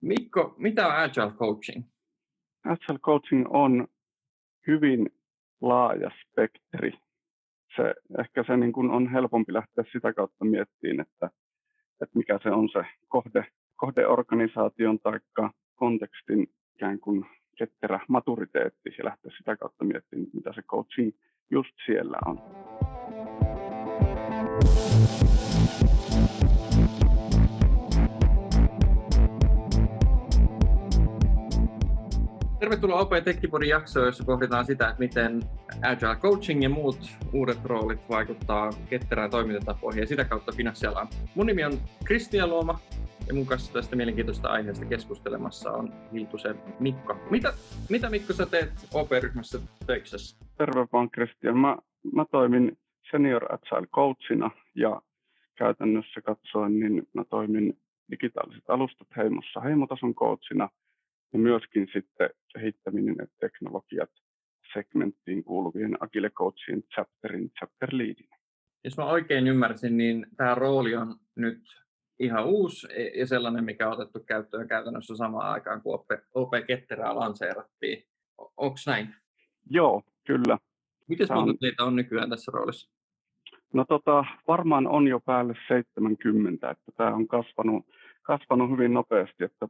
Mikko, mitä on Agile Coaching? Agile Coaching on hyvin laaja spektri. Se, ehkä se niin kuin on helpompi lähteä sitä kautta miettimään, että, että mikä se on se kohde, kohdeorganisaation tai kontekstin ikään kuin ketterä maturiteetti ja lähteä sitä kautta miettimään, mitä se coaching just siellä on. Tervetuloa OP Tekkipodin jaksoon, jossa pohditaan sitä, että miten Agile Coaching ja muut uudet roolit vaikuttaa ketterään toimintatapoihin ja sitä kautta finanssialaan. Mun nimi on Kristian Luoma ja mun kanssa tästä mielenkiintoista aiheesta keskustelemassa on Hiltusen Mikko. Mitä, mitä Mikko sä teet OP-ryhmässä töiksessä? Terve vaan Kristian. Mä, mä toimin Senior Agile Coachina ja käytännössä katsoen niin mä toimin digitaaliset alustat heimossa heimotason coachina – ja myöskin sitten kehittäminen ja teknologiat segmenttiin kuuluvien Agile Coachien chapterin chapter leadinä. Jos mä oikein ymmärsin, niin tämä rooli on nyt ihan uusi ja sellainen, mikä on otettu käyttöön käytännössä samaan aikaan, kun OP Ketterää lanseerattiin. Onko näin? Joo, kyllä. Miten monta on... teitä on nykyään tässä roolissa? No tota, varmaan on jo päälle 70, että tämä on kasvanut, kasvanut hyvin nopeasti, että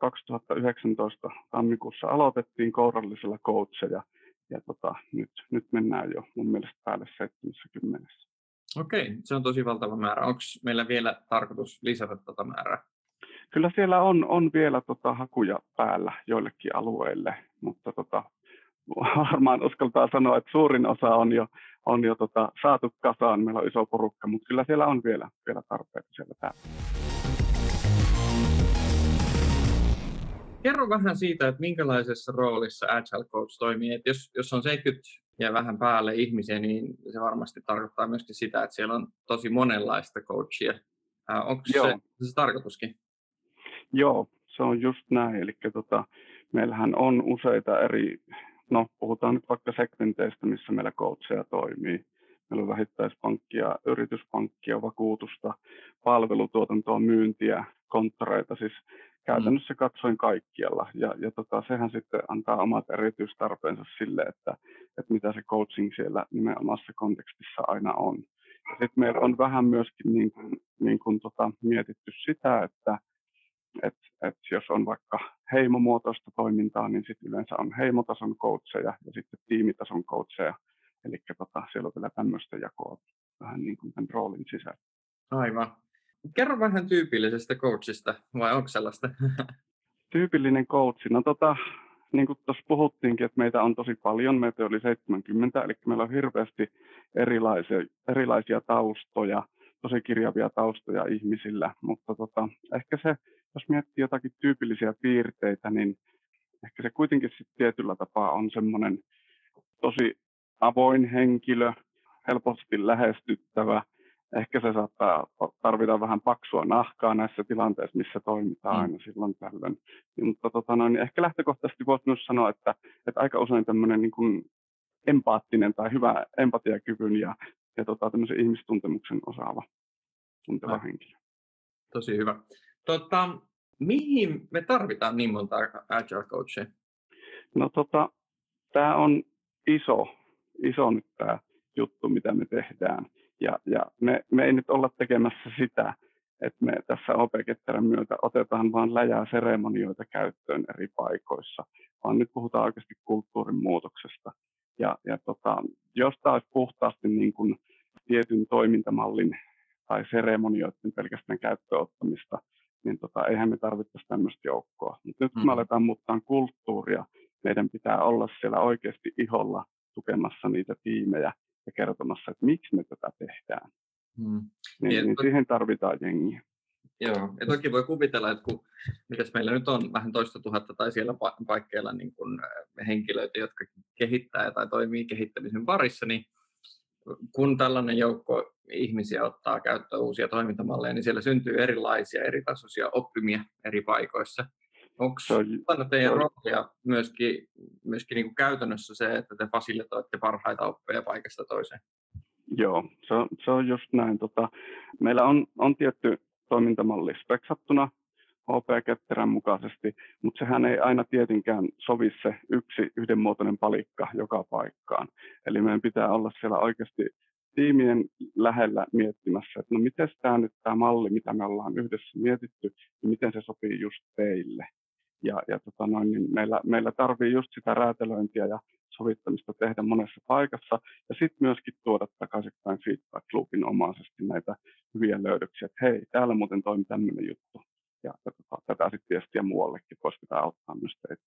2019 tammikuussa aloitettiin kourallisella coacheja ja tota, nyt, nyt mennään jo mun mielestä päälle 70. Okei, se on tosi valtava määrä. Onko meillä vielä tarkoitus lisätä tätä määrää? Kyllä siellä on, on vielä tota, hakuja päällä joillekin alueille, mutta tota, varmaan uskaltaa sanoa, että suurin osa on jo, on jo tota, saatu kasaan. Meillä on iso porukka, mutta kyllä siellä on vielä, vielä tarpeita siellä päällä. Kerro vähän siitä, että minkälaisessa roolissa Agile Coach toimii. Että jos, jos on 70 ja vähän päälle ihmisiä, niin se varmasti tarkoittaa myöskin sitä, että siellä on tosi monenlaista coachia. onko se, se tarkoituskin? Joo, se on just näin. Eli tota, meillähän on useita eri, no puhutaan nyt vaikka segmenteistä, missä meillä coacheja toimii. Meillä on vähittäispankkia, yrityspankkia, vakuutusta, palvelutuotantoa, myyntiä, konttoreita, siis käytännössä katsoin kaikkialla. Ja, ja tota, sehän sitten antaa omat erityistarpeensa sille, että, että mitä se coaching siellä nimenomaisessa kontekstissa aina on. Ja sitten meillä on vähän myöskin niin kuin, niin kuin tota, mietitty sitä, että et, et jos on vaikka heimomuotoista toimintaa, niin sitten yleensä on heimotason coacheja ja sitten tiimitason coacheja. Eli tota, siellä on vielä tämmöistä jakoa vähän niin kuin tämän roolin sisällä. Aivan. Kerro vähän tyypillisestä coachista, vai onko sellaista? Tyypillinen coachi, no tota, niin kuin tuossa puhuttiinkin, että meitä on tosi paljon, meitä oli 70, eli meillä on hirveästi erilaisia, erilaisia taustoja, tosi kirjavia taustoja ihmisillä, mutta tota, ehkä se, jos miettii jotakin tyypillisiä piirteitä, niin ehkä se kuitenkin sitten tietyllä tapaa on semmoinen tosi avoin henkilö, helposti lähestyttävä, ehkä se saattaa tarvita vähän paksua nahkaa näissä tilanteissa, missä toimitaan mm. aina silloin tällöin. Niin, mutta tota noin, niin ehkä lähtökohtaisesti voisi myös sanoa, että, että aika usein tämmöinen niin kuin empaattinen tai hyvä empatiakyvyn ja, ja tota, tämmöisen ihmistuntemuksen osaava tunteva no. henkilö. Tosi hyvä. Tota, mihin me tarvitaan niin monta agile coachia? No tota, tämä on iso, iso nyt tämä juttu, mitä me tehdään. Ja, ja me, me ei nyt olla tekemässä sitä, että me tässä op myötä otetaan vain läjää seremonioita käyttöön eri paikoissa, vaan nyt puhutaan oikeasti kulttuurin muutoksesta. Ja, ja tota, jos tämä olisi puhtaasti niin kuin tietyn toimintamallin tai seremonioiden pelkästään käyttöönottamista, niin tota, eihän me tarvittaisi tämmöistä joukkoa. Mutta nyt kun me mm. aletaan muuttaa kulttuuria, meidän pitää olla siellä oikeasti iholla tukemassa niitä tiimejä ja kertomassa, että miksi me tätä tehdään. Hmm. Niin, ja niin to... siihen tarvitaan jengiä. Joo, ja toki voi kuvitella, että kun mitäs meillä nyt on vähän toista tuhatta tai siellä paikkeilla niin kun henkilöitä, jotka kehittää tai toimii kehittämisen parissa, niin kun tällainen joukko ihmisiä ottaa käyttöön uusia toimintamalleja, niin siellä syntyy erilaisia eritasoisia oppimia eri paikoissa. Onko aina teidän roolia myöskin, myöskin niin kuin käytännössä se, että te fasilitoitte parhaita oppeja paikasta toiseen? Joo, se on, se on just näin. Tota, meillä on, on tietty toimintamalli speksattuna, OP-ketterän mukaisesti, mutta sehän ei aina tietenkään sovi se yksi yhdenmuotoinen palikka joka paikkaan. Eli meidän pitää olla siellä oikeasti tiimien lähellä miettimässä, että no miten tämä nyt tämä malli, mitä me ollaan yhdessä mietitty, niin miten se sopii just teille. Ja, ja tota noin, niin meillä, meillä tarvii just sitä räätälöintiä ja sovittamista tehdä monessa paikassa ja sitten myöskin tuoda takaisinpäin feedback loopin omaisesti näitä hyviä löydöksiä, että hei, täällä muuten toimi tämmöinen juttu ja tota, tätä sitten viestiä muuallekin, voisi pitää auttaa myös teitä.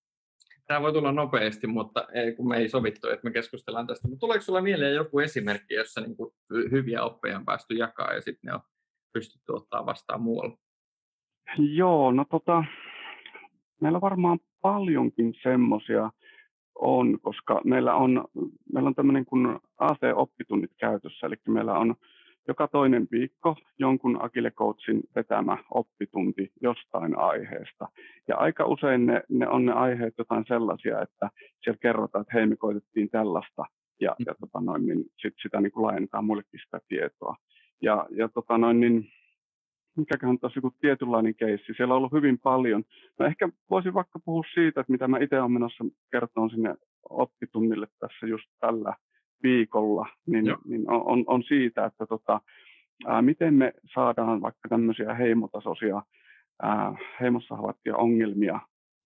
Tämä voi tulla nopeasti, mutta ei, kun me ei sovittu, että me keskustellaan tästä. Mutta tuleeko sinulla mieleen joku esimerkki, jossa niin kuin hyviä oppeja on päästy jakaa ja sitten ne on pystytty ottaa vastaan muualla? Joo, no tota, meillä varmaan paljonkin semmoisia on, koska meillä on, meillä on tämmöinen kuin AC-oppitunnit käytössä, eli meillä on joka toinen viikko jonkun Agile Coachin vetämä oppitunti jostain aiheesta. Ja aika usein ne, ne on ne aiheet jotain sellaisia, että siellä kerrotaan, että hei me koitettiin tällaista ja, ja tota noin, niin sit sitä niin kuin laajennetaan muillekin sitä tietoa. Ja, ja tota noin, niin, mikäköhän tosi joku tietynlainen keissi. Siellä on ollut hyvin paljon. No ehkä voisin vaikka puhua siitä, että mitä mä itse olen menossa kertomaan sinne oppitunnille tässä just tällä viikolla, niin, niin on, on, siitä, että tota, ää, miten me saadaan vaikka tämmöisiä heimotasoisia ää, heimossa havaittuja ongelmia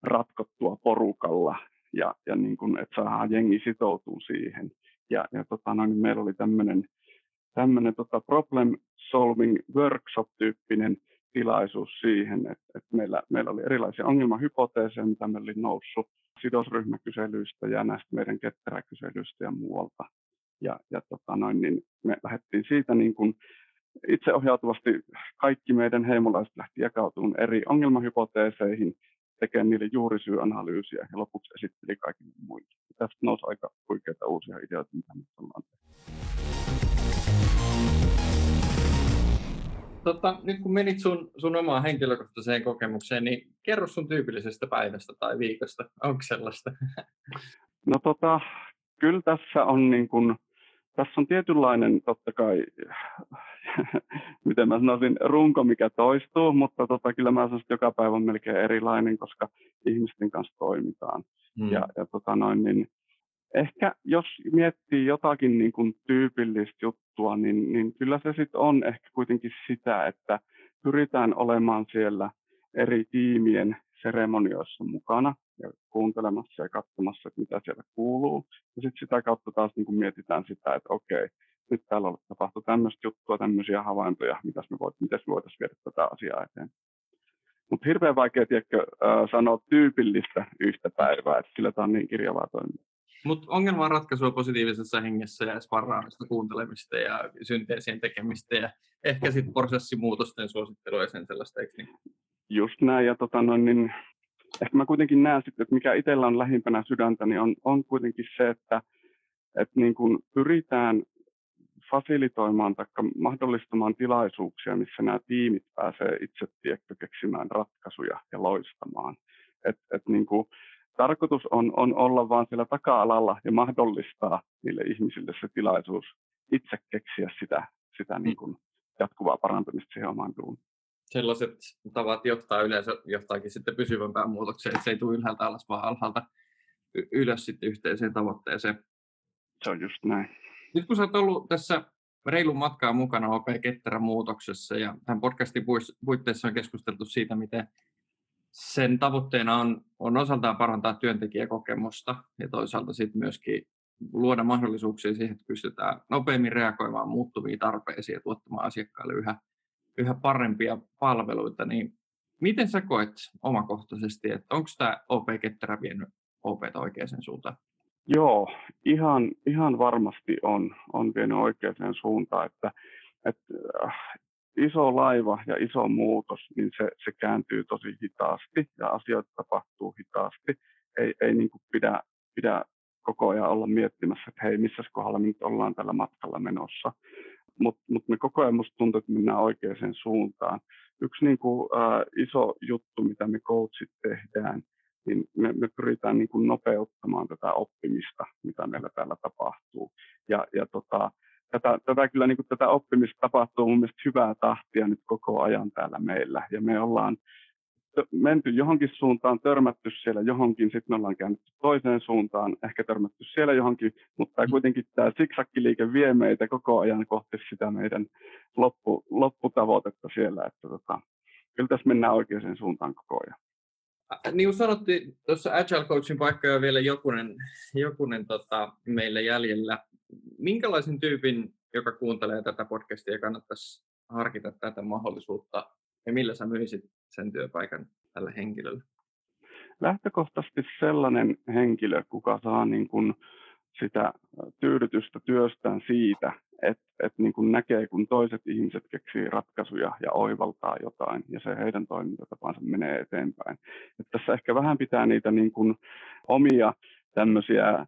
ratkottua porukalla ja, ja niin kun, että saadaan jengi sitoutuu siihen. Ja, ja tota, no, niin meillä oli tämmöinen tämmöinen tota problem solving workshop-tyyppinen tilaisuus siihen, että, että meillä, meillä oli erilaisia ongelmahypoteeseja, mitä meillä oli noussut sidosryhmäkyselyistä ja näistä meidän ketteräkyselyistä ja muualta. Ja, ja tota noin, niin me lähdettiin siitä niin kuin itseohjautuvasti kaikki meidän heimolaiset lähti jakautumaan eri ongelmahypoteeseihin, tekemään niille juurisyyanalyysejä ja lopuksi esitteli kaikille muille. Tästä nousi aika huikeita uusia ideoita, mitä nyt ollaan Tota, nyt kun menit sun, sun omaan henkilökohtaiseen kokemukseen, niin kerro sun tyypillisestä päivästä tai viikosta. Onko sellaista? No tota, kyllä tässä on niin kun, tässä on tietynlainen totta kai, miten mä sanoisin, runko, mikä toistuu, mutta tota, kyllä mä sanoisin, että joka päivä on melkein erilainen, koska ihmisten kanssa toimitaan. Hmm. Ja, ja tota noin, niin, ehkä jos miettii jotakin niin kuin tyypillistä juttua, niin, niin kyllä se sitten on ehkä kuitenkin sitä, että pyritään olemaan siellä eri tiimien seremonioissa mukana ja kuuntelemassa ja katsomassa, että mitä siellä kuuluu. Ja sitten sitä kautta taas niin kuin mietitään sitä, että okei, nyt täällä tapahtuu tämmöistä juttua, tämmöisiä havaintoja, mitäs me, voit, mitäs me voitaisiin viedä tätä asiaa eteen. Mutta hirveän vaikea tiedätkö, sanoa tyypillistä yhtä päivää, että kyllä tämä on niin kirjavaa toimintaa. Mutta ongelman ratkaisua positiivisessa hengessä ja sparraamista, kuuntelemista ja synteesien tekemistä ja ehkä sitten prosessimuutosten suosittelua ja sen sellaista, eikö niin? Just näin, ja tota, no, niin, ehkä mä kuitenkin näen sitten, että mikä itsellä on lähimpänä sydäntä, niin on, on kuitenkin se, että, että niin kun pyritään fasilitoimaan tai mahdollistamaan tilaisuuksia, missä nämä tiimit pääsee itse tiekkä keksimään ratkaisuja ja loistamaan. Et, et niin kuin, tarkoitus on, on olla vaan siellä taka-alalla ja mahdollistaa niille ihmisille se tilaisuus itse keksiä sitä, sitä niin kuin jatkuvaa parantamista siihen omaan duuniin. Sellaiset tavat johtaa yleensä johtaakin sitten pysyvämpään muutokseen, että se ei tule ylhäältä alas, vaan alhaalta ylös sitten yhteiseen tavoitteeseen. Se on just näin. Nyt kun sä oot ollut tässä reilun matkaa mukana OP Ketterän muutoksessa ja tämän podcastin puitteissa on keskusteltu siitä, miten sen tavoitteena on, on osaltaan parantaa työntekijäkokemusta ja toisaalta sitten myöskin luoda mahdollisuuksia siihen, että pystytään nopeammin reagoimaan muuttuviin tarpeisiin ja tuottamaan asiakkaille yhä, yhä parempia palveluita. Niin miten sä koet omakohtaisesti, että onko tämä OP Ketterä vienyt OP oikeaan suuntaan? Joo, ihan, ihan varmasti on, on vienyt oikeaan suuntaan, että, että äh, iso laiva ja iso muutos, niin se, se kääntyy tosi hitaasti ja asioita tapahtuu hitaasti. Ei, ei niin kuin pidä, pidä koko ajan olla miettimässä, että hei, missä kohdalla me nyt ollaan tällä matkalla menossa. Mutta mut me koko ajan musta tuntuu, että mennään oikeaan suuntaan. Yksi niin kuin, äh, iso juttu, mitä me coachit tehdään, niin me, me pyritään niin kuin nopeuttamaan tätä oppimista, mitä meillä täällä tapahtuu. Ja, ja tota, tätä, tätä kyllä niin kuin tätä oppimista tapahtuu mun mielestä hyvää tahtia nyt koko ajan täällä meillä. Ja me ollaan menty johonkin suuntaan, törmätty siellä johonkin, sitten me ollaan käynyt toiseen suuntaan, ehkä törmätty siellä johonkin, mutta mm. kuitenkin tämä siksakkiliike vie meitä koko ajan kohti sitä meidän loppu, lopputavoitetta siellä, että tota, kyllä tässä mennään oikeaan suuntaan koko ajan. Niin kuin sanottiin, tuossa Agile Coachin paikka on vielä jokunen, jokunen tota, meille jäljellä. Minkälaisen tyypin, joka kuuntelee tätä podcastia, kannattaisi harkita tätä mahdollisuutta ja millä sä myisit sen työpaikan tälle henkilölle? Lähtökohtaisesti sellainen henkilö, kuka saa niin kuin sitä tyydytystä työstään siitä, että et niin kuin näkee, kun toiset ihmiset keksii ratkaisuja ja oivaltaa jotain, ja se heidän toimintatapansa menee eteenpäin. Et tässä ehkä vähän pitää niitä niin kuin omia tämmöisiä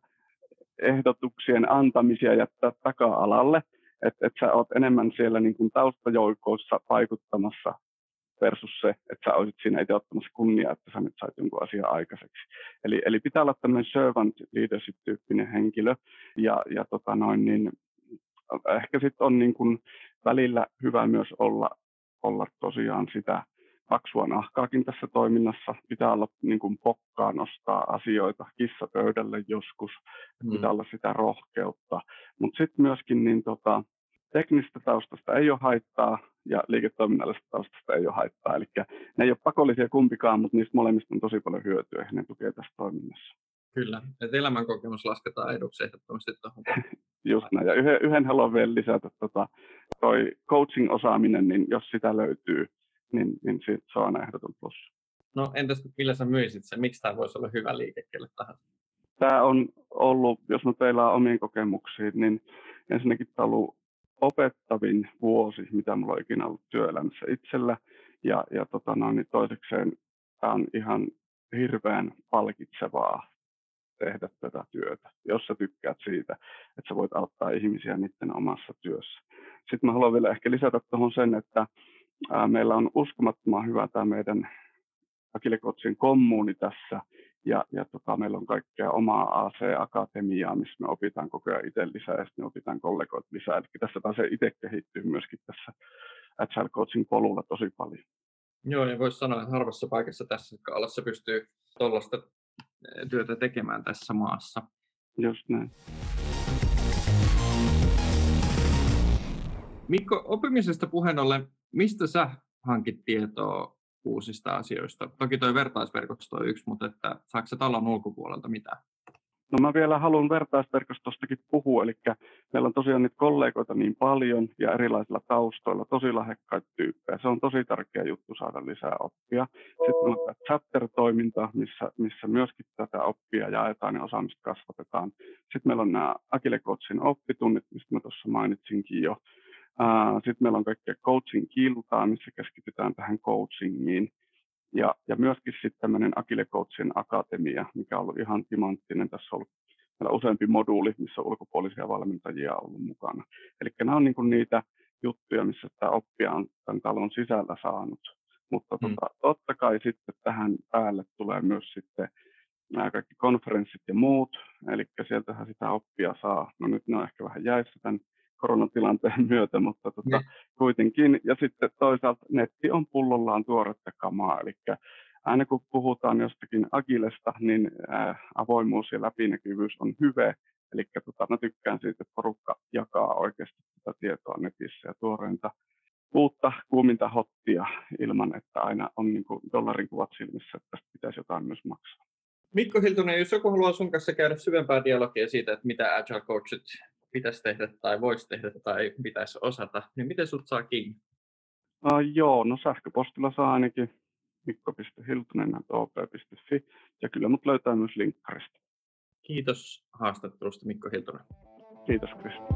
ehdotuksien antamisia jättää taka-alalle, että et sä oot enemmän siellä niin kuin taustajoukoissa vaikuttamassa versus se, että sä olisit siinä itse ottamassa kunnia, että sä nyt sait jonkun asian aikaiseksi. Eli, eli pitää olla tämmöinen servant leadership-tyyppinen henkilö, ja, ja tota noin, niin ehkä sitten on niin kuin välillä hyvä myös olla, olla tosiaan sitä paksua nahkaakin tässä toiminnassa. Pitää olla niin kuin pokkaa nostaa asioita kissa pöydälle joskus, mm. pitää olla sitä rohkeutta. Mutta sitten myöskin niin tota, teknistä taustasta ei ole haittaa ja liiketoiminnallisesta taustasta ei ole haittaa. Eli ne ei ole pakollisia kumpikaan, mutta niistä molemmista on tosi paljon hyötyä ja ne tukee tässä toiminnassa. Kyllä, että elämänkokemus lasketaan eduksi ehdottomasti tuohon. Just näin, ja yhden, yhden haluan vielä lisätä, tota, toi coaching-osaaminen, niin jos sitä löytyy, niin, niin siitä se on ehdoton plus. No entäs millä sä myisit sen? Miksi tämä voisi olla hyvä liike kelle tahansa? Tämä on ollut, jos mä peillaan omiin kokemuksiin, niin ensinnäkin tämä on ollut opettavin vuosi, mitä mulla on ikinä ollut työelämässä itsellä. Ja, ja tota noin, niin toisekseen tämä on ihan hirveän palkitsevaa tehdä tätä työtä, jos sä tykkäät siitä, että sä voit auttaa ihmisiä niiden omassa työssä. Sitten mä haluan vielä ehkä lisätä tuohon sen, että meillä on uskomattoman hyvä tämä meidän Akilekotsin kommuuni tässä, ja, ja tota, meillä on kaikkea omaa AC-akatemiaa, missä me opitaan koko ajan itse lisää, ja sitten me opitaan kollegoit lisää. Eli tässä se itse kehittyy myöskin tässä Agile Coaching polulla tosi paljon. Joo, ja voisi sanoa, että harvassa paikassa tässä skaalassa pystyy tuollaista työtä tekemään tässä maassa. Just näin. Mikko, oppimisesta puheen ollen, mistä sä hankit tietoa uusista asioista? Toki tuo vertaisverkosto on yksi, mutta että saako se talon ulkopuolelta mitään? No mä vielä haluan vertaisverkostostakin puhua, eli meillä on tosiaan niitä kollegoita niin paljon ja erilaisilla taustoilla, tosi lahjakkaita tyyppejä. Se on tosi tärkeä juttu saada lisää oppia. Sitten on tämä chapter-toiminta, missä, missä myöskin tätä oppia jaetaan ja osaamista kasvatetaan. Sitten meillä on nämä Agile Coachin oppitunnit, mistä mä tuossa mainitsinkin jo. Sitten meillä on kaikkea coaching-kiltaa, missä keskitytään tähän coachingiin. Ja, ja myöskin sitten tämmöinen Agile Coachin akatemia, mikä on ollut ihan timanttinen. Tässä on ollut meillä useampi moduuli, missä on ulkopuolisia valmentajia ollut mukana. Eli nämä on niin kuin niitä juttuja, missä tämä oppia on tämän talon sisällä saanut. Mutta mm. tota, totta kai sitten tähän päälle tulee myös sitten nämä kaikki konferenssit ja muut, eli sieltähän sitä oppia saa. No nyt ne on ehkä vähän jäissä tämän koronatilanteen myötä, mutta tota, niin. kuitenkin. Ja sitten toisaalta netti on pullollaan tuoretta kamaa, eli aina kun puhutaan jostakin agilesta, niin ää, avoimuus ja läpinäkyvyys on hyvä. Eli tota, mä tykkään siitä, että porukka jakaa oikeasti tätä tietoa netissä ja tuoreinta uutta kuuminta hottia ilman, että aina on niin kuin dollarin kuvat silmissä, että tästä pitäisi jotain myös maksaa. Mikko Hiltunen, jos joku haluaa sun kanssa käydä syvempää dialogia siitä, että mitä Agile Coachit pitäisi tehdä tai voisi tehdä tai pitäisi osata, niin miten sut saa kiinni? No, joo, no sähköpostilla saa ainakin mikko.hiltunen.op.fi ja kyllä mut löytää myös linkkarista. Kiitos haastattelusta Mikko Hiltunen. Kiitos Kristi.